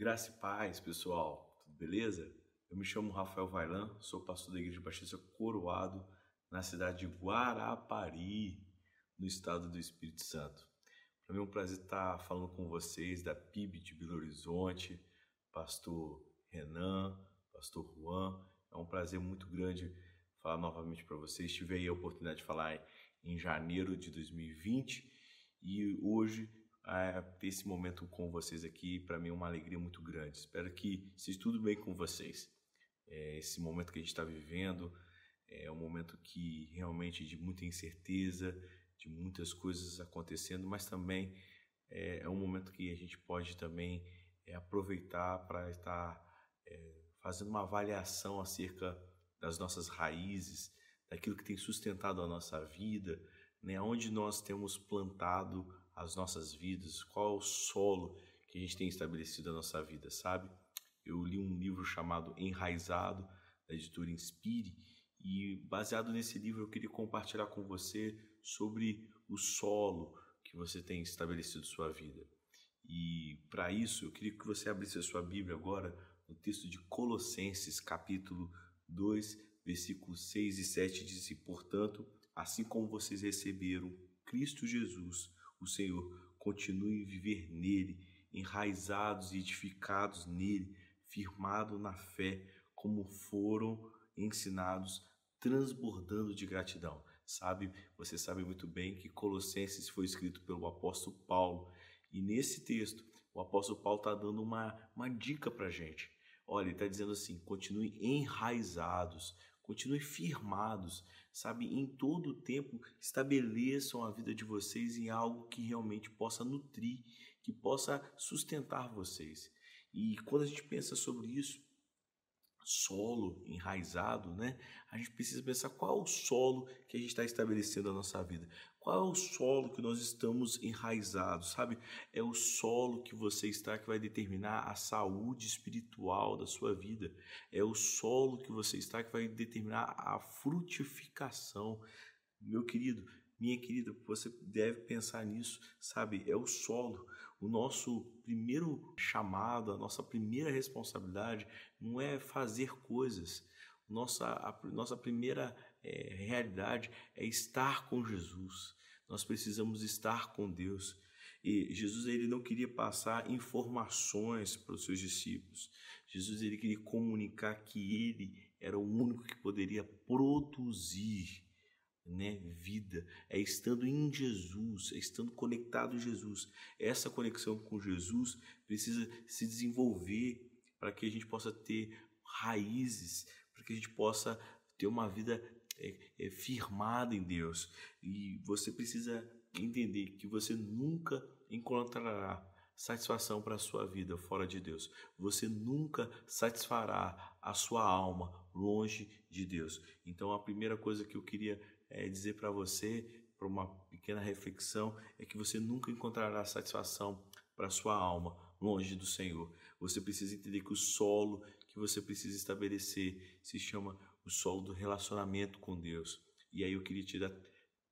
Graça e paz, pessoal. Tudo beleza? Eu me chamo Rafael Vailan, sou pastor da Igreja Batista Coroado, na cidade de Guarapari, no estado do Espírito Santo. Para mim é um prazer estar falando com vocês da PIB de Belo Horizonte, pastor Renan, pastor Juan. É um prazer muito grande falar novamente para vocês. Tive aí a oportunidade de falar em janeiro de 2020 e hoje é, ter esse momento com vocês aqui, para mim é uma alegria muito grande. Espero que seja tudo bem com vocês. É, esse momento que a gente está vivendo é um momento que realmente de muita incerteza, de muitas coisas acontecendo, mas também é, é um momento que a gente pode também é, aproveitar para estar é, fazendo uma avaliação acerca das nossas raízes, daquilo que tem sustentado a nossa vida, né? onde nós temos plantado as nossas vidas, qual é o solo que a gente tem estabelecido a nossa vida, sabe? Eu li um livro chamado Enraizado, da editora Inspire, e baseado nesse livro eu queria compartilhar com você sobre o solo que você tem estabelecido sua vida. E para isso eu queria que você abrisse a sua Bíblia agora no texto de Colossenses, capítulo 2, versículos 6 e 7 diz assim: "Portanto, assim como vocês receberam Cristo Jesus, o Senhor, continue a viver nele, enraizados e edificados nele, firmados na fé, como foram ensinados, transbordando de gratidão. Sabe, você sabe muito bem que Colossenses foi escrito pelo apóstolo Paulo, e nesse texto, o apóstolo Paulo está dando uma, uma dica para gente. Olha, ele está dizendo assim: continue enraizados, continue firmados, sabe? Em todo o tempo, estabeleçam a vida de vocês em algo que realmente possa nutrir, que possa sustentar vocês. E quando a gente pensa sobre isso, solo enraizado, né? A gente precisa pensar qual o solo que a gente está estabelecendo na nossa vida. Qual é o solo que nós estamos enraizados, sabe? É o solo que você está que vai determinar a saúde espiritual da sua vida. É o solo que você está que vai determinar a frutificação. Meu querido, minha querida, você deve pensar nisso, sabe? É o solo. O nosso primeiro chamado, a nossa primeira responsabilidade não é fazer coisas. Nossa, a nossa primeira é, realidade é estar com Jesus. Nós precisamos estar com Deus. E Jesus ele não queria passar informações para os seus discípulos. Jesus ele queria comunicar que ele era o único que poderia produzir né, vida, é estando em Jesus, é estando conectado em Jesus. Essa conexão com Jesus precisa se desenvolver para que a gente possa ter raízes, para que a gente possa ter uma vida é, é, firmada em Deus. E você precisa entender que você nunca encontrará satisfação para a sua vida fora de Deus. Você nunca satisfará a sua alma longe de Deus. Então, a primeira coisa que eu queria é, dizer para você, para uma pequena reflexão, é que você nunca encontrará satisfação para a sua alma longe do Senhor. Você precisa entender que o solo que você precisa estabelecer se chama o solo do relacionamento com Deus. E aí eu queria te dar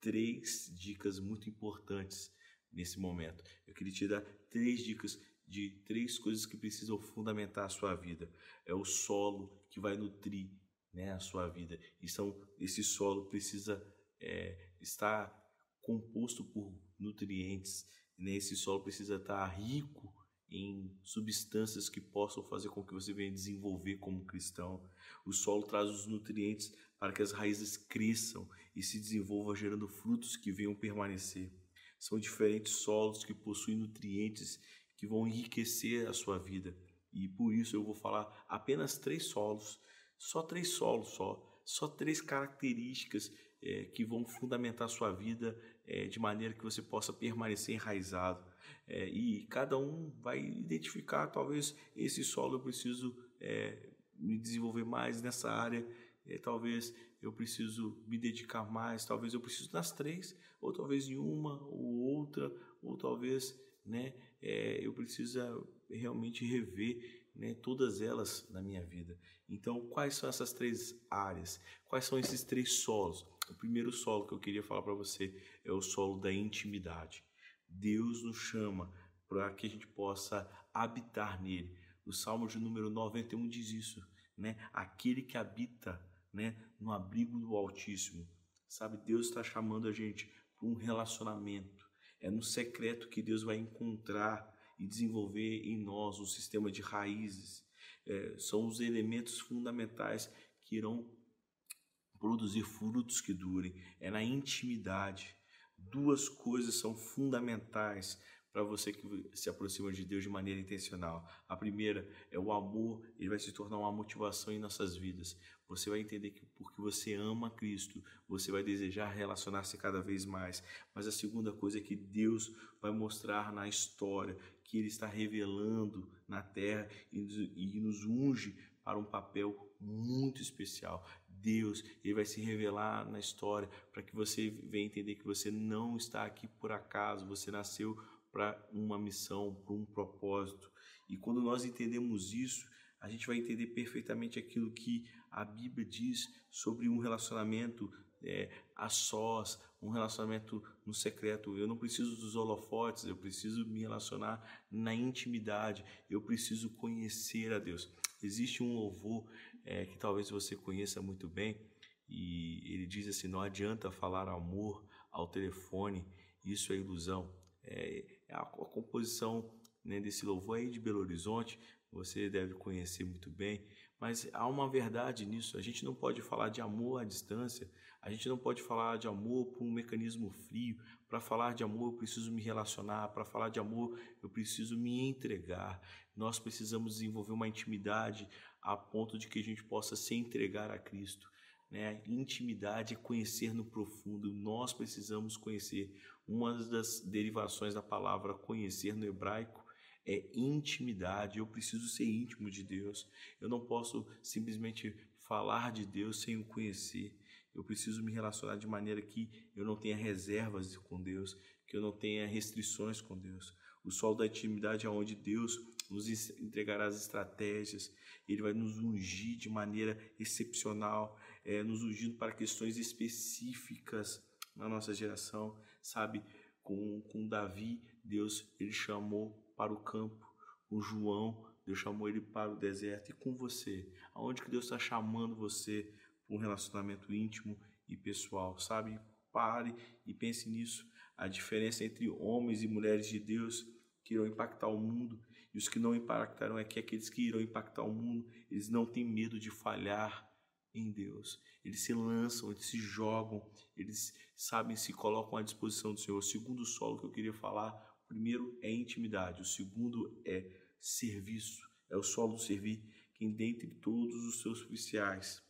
três dicas muito importantes nesse momento. Eu queria te dar três dicas de três coisas que precisam fundamentar a sua vida. É o solo que vai nutrir né, a sua vida. E são, esse solo precisa é, estar composto por nutrientes. Né? Esse solo precisa estar rico em substâncias que possam fazer com que você venha desenvolver como cristão. O solo traz os nutrientes para que as raízes cresçam e se desenvolvam gerando frutos que venham permanecer. São diferentes solos que possuem nutrientes que vão enriquecer a sua vida. E por isso eu vou falar apenas três solos só três solos, só, só três características é, que vão fundamentar sua vida é, de maneira que você possa permanecer enraizado. É, e cada um vai identificar, talvez esse solo eu preciso é, me desenvolver mais nessa área, é, talvez eu preciso me dedicar mais, talvez eu preciso nas três, ou talvez em uma ou outra, ou talvez né, é, eu precisa realmente rever né, todas elas na minha vida. Então, quais são essas três áreas? Quais são esses três solos? O primeiro solo que eu queria falar para você é o solo da intimidade. Deus nos chama para que a gente possa habitar nele. O Salmo de número 91 diz isso, né? Aquele que habita, né, no abrigo do Altíssimo. Sabe, Deus está chamando a gente para um relacionamento. É no secreto que Deus vai encontrar e desenvolver em nós um sistema de raízes. É, são os elementos fundamentais que irão produzir frutos que durem. É na intimidade. Duas coisas são fundamentais para você que se aproxima de Deus de maneira intencional. A primeira é o amor, ele vai se tornar uma motivação em nossas vidas. Você vai entender que porque você ama Cristo, você vai desejar relacionar-se cada vez mais. Mas a segunda coisa é que Deus vai mostrar na história que ele está revelando na terra e nos unge para um papel muito especial. Deus, ele vai se revelar na história para que você venha entender que você não está aqui por acaso, você nasceu para uma missão, para um propósito. E quando nós entendemos isso, a gente vai entender perfeitamente aquilo que a Bíblia diz sobre um relacionamento é, a sós, um relacionamento no secreto. Eu não preciso dos holofotes, eu preciso me relacionar na intimidade, eu preciso conhecer a Deus. Existe um louvor é, que talvez você conheça muito bem, e ele diz assim: não adianta falar amor ao telefone, isso é ilusão. É, é a, a composição né, desse louvor aí de Belo Horizonte, você deve conhecer muito bem, mas há uma verdade nisso. A gente não pode falar de amor à distância, a gente não pode falar de amor por um mecanismo frio. Para falar de amor, eu preciso me relacionar. Para falar de amor, eu preciso me entregar. Nós precisamos desenvolver uma intimidade a ponto de que a gente possa se entregar a Cristo. Né? Intimidade é conhecer no profundo. Nós precisamos conhecer. Uma das derivações da palavra conhecer no hebraico é intimidade. Eu preciso ser íntimo de Deus. Eu não posso simplesmente falar de Deus sem o conhecer. Eu preciso me relacionar de maneira que eu não tenha reservas com Deus, que eu não tenha restrições com Deus. O sol da intimidade é onde Deus nos entregará as estratégias, Ele vai nos ungir de maneira excepcional, é, nos ungindo para questões específicas na nossa geração, sabe? Com, com Davi, Deus ele chamou para o campo, com João, Deus chamou ele para o deserto, e com você, aonde que Deus está chamando você um relacionamento íntimo e pessoal, sabe? Pare e pense nisso. A diferença entre homens e mulheres de Deus que irão impactar o mundo e os que não impactarão é que aqueles que irão impactar o mundo, eles não têm medo de falhar em Deus. Eles se lançam, eles se jogam, eles sabem se colocam à disposição do Senhor. O segundo solo que eu queria falar, o primeiro é intimidade, o segundo é serviço. É o solo do servir, quem dentre todos os seus oficiais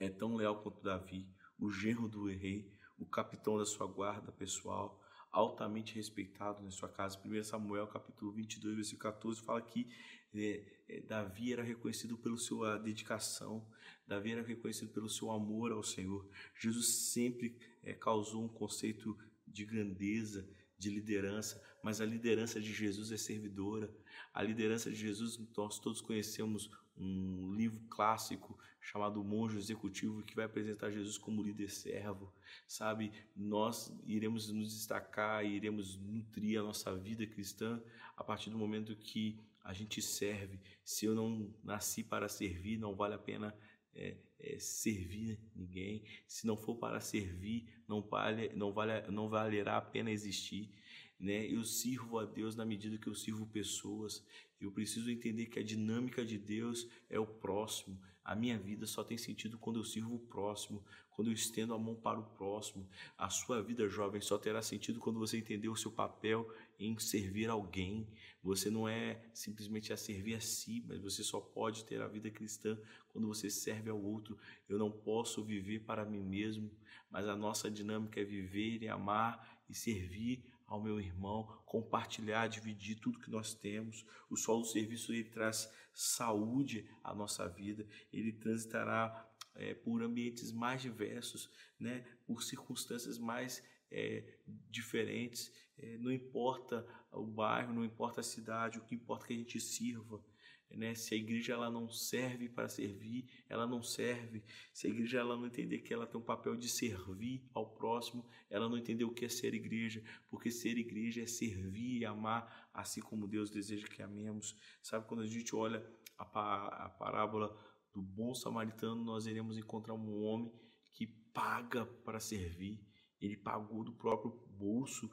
é tão leal quanto Davi, o genro do rei, o capitão da sua guarda pessoal, altamente respeitado na sua casa. 1 Samuel capítulo 22, versículo 14 fala que é, é, Davi era reconhecido pela sua dedicação, Davi era reconhecido pelo seu amor ao Senhor. Jesus sempre é, causou um conceito de grandeza, de liderança, mas a liderança de Jesus é servidora. A liderança de Jesus, nós todos conhecemos um livro clássico chamado Monge Executivo que vai apresentar Jesus como líder servo, sabe? Nós iremos nos destacar iremos nutrir a nossa vida cristã a partir do momento que a gente serve. Se eu não nasci para servir, não vale a pena é, é, servir ninguém. Se não for para servir, não, vale, não, vale, não valerá a pena existir. Né? Eu sirvo a Deus na medida que eu sirvo pessoas. Eu preciso entender que a dinâmica de Deus é o próximo. A minha vida só tem sentido quando eu sirvo o próximo, quando eu estendo a mão para o próximo. A sua vida, jovem, só terá sentido quando você entender o seu papel em servir alguém. Você não é simplesmente a servir a si, mas você só pode ter a vida cristã quando você serve ao outro. Eu não posso viver para mim mesmo, mas a nossa dinâmica é viver e amar e servir ao meu irmão, compartilhar, dividir tudo que nós temos. O solo do serviço ele traz saúde à nossa vida, ele transitará é, por ambientes mais diversos, né, por circunstâncias mais é, diferentes. É, não importa o bairro, não importa a cidade, o que importa é que a gente sirva. Né? Se a igreja ela não serve para servir, ela não serve. Se a igreja ela não entender que ela tem um papel de servir ao próximo, ela não entendeu o que é ser igreja, porque ser igreja é servir e amar, assim como Deus deseja que amemos. Sabe quando a gente olha a, a parábola do bom samaritano, nós iremos encontrar um homem que paga para servir. Ele pagou do próprio bolso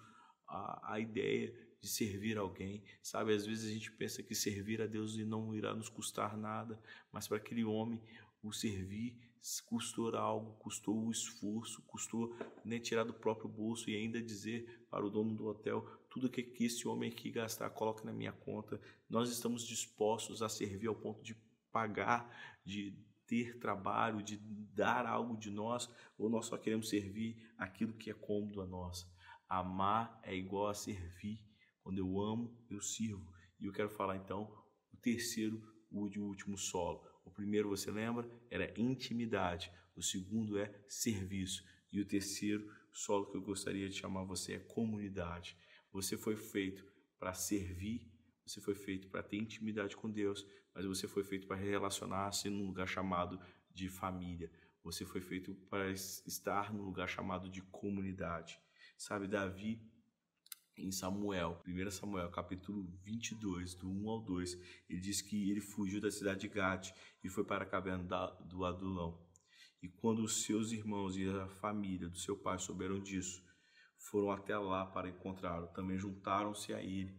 a, a ideia de servir alguém. Sabe, às vezes a gente pensa que servir a Deus não irá nos custar nada, mas para aquele homem o servir custou algo, custou o esforço, custou né, tirar do próprio bolso e ainda dizer para o dono do hotel tudo que, que esse homem aqui gastar, coloque na minha conta. Nós estamos dispostos a servir ao ponto de pagar, de ter trabalho, de dar algo de nós, ou nós só queremos servir aquilo que é cômodo a nós. Amar é igual a servir. Quando eu amo, eu sirvo. E eu quero falar então o terceiro o último solo. O primeiro, você lembra, era intimidade. O segundo é serviço. E o terceiro solo que eu gostaria de chamar você é comunidade. Você foi feito para servir, você foi feito para ter intimidade com Deus, mas você foi feito para relacionar-se num lugar chamado de família. Você foi feito para estar num lugar chamado de comunidade. Sabe, Davi em Samuel, 1 Samuel, capítulo 22, do 1 ao 2, ele diz que ele fugiu da cidade de Gate e foi para a caverna do Adulão. E quando os seus irmãos e a família do seu pai souberam disso, foram até lá para encontrá-lo. Também juntaram-se a ele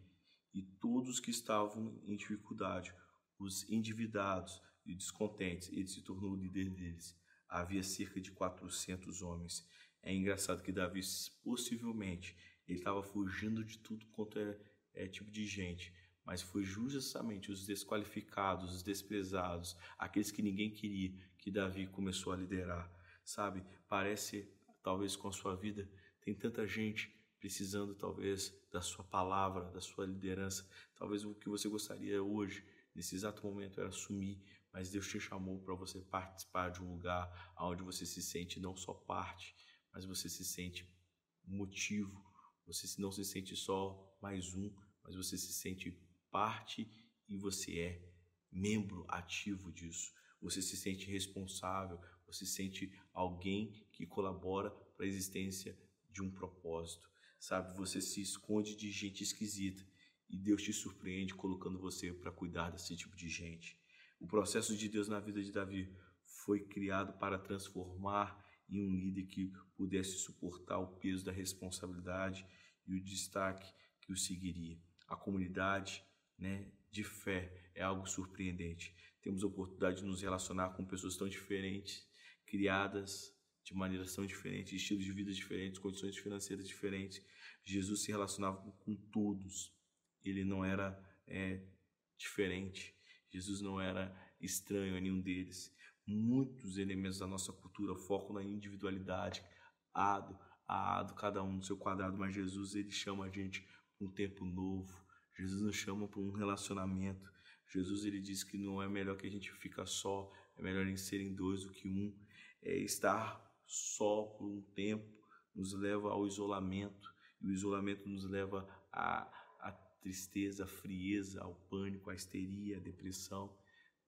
e todos que estavam em dificuldade, os endividados e descontentes, ele se tornou o líder deles. Havia cerca de 400 homens. É engraçado que Davi possivelmente ele estava fugindo de tudo quanto é, é tipo de gente, mas foi justamente os desqualificados, os desprezados, aqueles que ninguém queria, que Davi começou a liderar. Sabe? Parece, talvez com a sua vida, tem tanta gente precisando, talvez, da sua palavra, da sua liderança. Talvez o que você gostaria hoje, nesse exato momento, era assumir, mas Deus te chamou para você participar de um lugar onde você se sente não só parte, mas você se sente motivo você não se sente só mais um, mas você se sente parte e você é membro ativo disso. Você se sente responsável, você se sente alguém que colabora para a existência de um propósito. Sabe, você se esconde de gente esquisita e Deus te surpreende colocando você para cuidar desse tipo de gente. O processo de Deus na vida de Davi foi criado para transformar em um líder que pudesse suportar o peso da responsabilidade e o destaque que o seguiria. A comunidade né, de fé é algo surpreendente. Temos a oportunidade de nos relacionar com pessoas tão diferentes, criadas de maneiras tão diferentes, estilos de vida diferentes, condições financeiras diferentes. Jesus se relacionava com todos. Ele não era é, diferente. Jesus não era estranho a nenhum deles. Muitos elementos da nossa cultura focam na individualidade, ado, a do cada um no seu quadrado, mas Jesus ele chama a gente para um tempo novo. Jesus nos chama para um relacionamento. Jesus ele diz que não é melhor que a gente fica só, é melhor em serem dois do que um. É estar só por um tempo nos leva ao isolamento e o isolamento nos leva à, à tristeza, à frieza, ao pânico, à histeria, à depressão.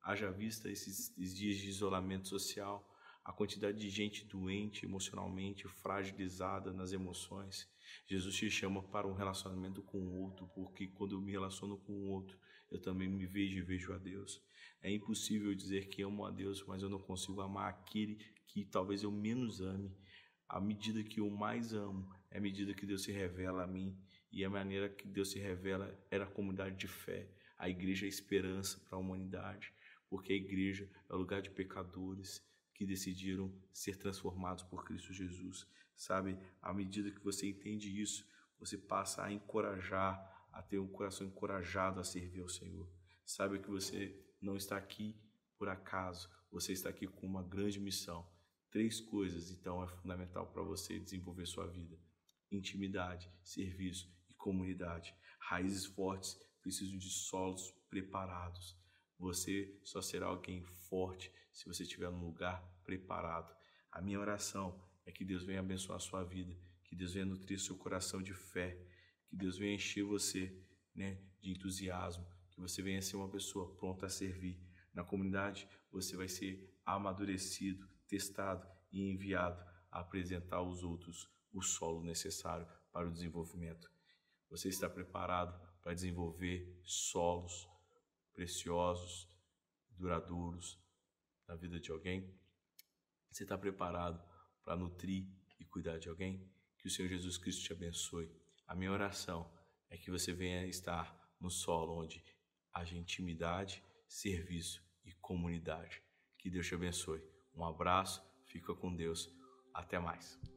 Haja vista esses, esses dias de isolamento social a quantidade de gente doente emocionalmente, fragilizada nas emoções. Jesus te chama para um relacionamento com o outro, porque quando eu me relaciono com o outro, eu também me vejo e vejo a Deus. É impossível dizer que amo a Deus, mas eu não consigo amar aquele que talvez eu menos ame. A medida que eu mais amo é a medida que Deus se revela a mim, e a maneira que Deus se revela era a comunidade de fé. A igreja é a esperança para a humanidade, porque a igreja é o lugar de pecadores, que decidiram ser transformados por Cristo Jesus. Sabe, à medida que você entende isso, você passa a encorajar, a ter um coração encorajado a servir ao Senhor. Sabe que você não está aqui por acaso, você está aqui com uma grande missão. Três coisas, então, é fundamental para você desenvolver sua vida: intimidade, serviço e comunidade. Raízes fortes precisam de solos preparados. Você só será alguém forte se você estiver num lugar preparado. A minha oração é que Deus venha abençoar a sua vida, que Deus venha nutrir seu coração de fé, que Deus venha encher você né, de entusiasmo, que você venha ser uma pessoa pronta a servir. Na comunidade, você vai ser amadurecido, testado e enviado a apresentar aos outros o solo necessário para o desenvolvimento. Você está preparado para desenvolver solos preciosos, duradouros na vida de alguém? Você está preparado para nutrir e cuidar de alguém? Que o Senhor Jesus Cristo te abençoe. A minha oração é que você venha estar no solo onde haja intimidade, serviço e comunidade. Que Deus te abençoe. Um abraço, fica com Deus. Até mais.